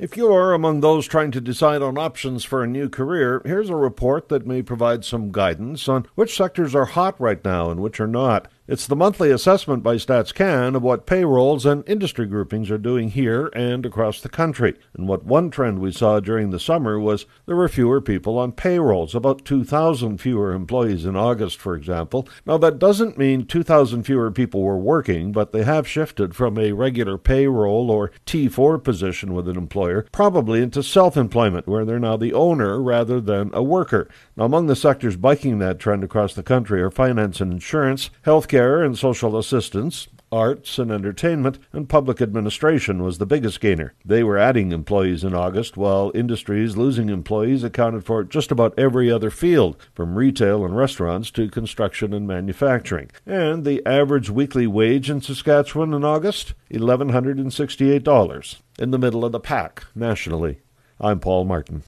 If you're among those trying to decide on options for a new career, here's a report that may provide some guidance on which sectors are hot right now and which are not. It's the monthly assessment by StatsCan of what payrolls and industry groupings are doing here and across the country. And what one trend we saw during the summer was there were fewer people on payrolls, about 2,000 fewer employees in August, for example. Now, that doesn't mean 2,000 fewer people were working, but they have shifted from a regular payroll or T4 position with an employer, probably into self employment, where they're now the owner rather than a worker. Now, among the sectors biking that trend across the country are finance and insurance, healthcare, care and social assistance, arts and entertainment, and public administration was the biggest gainer. They were adding employees in August, while industries losing employees accounted for just about every other field, from retail and restaurants to construction and manufacturing. And the average weekly wage in Saskatchewan in August, $1,168, in the middle of the pack nationally. I'm Paul Martin.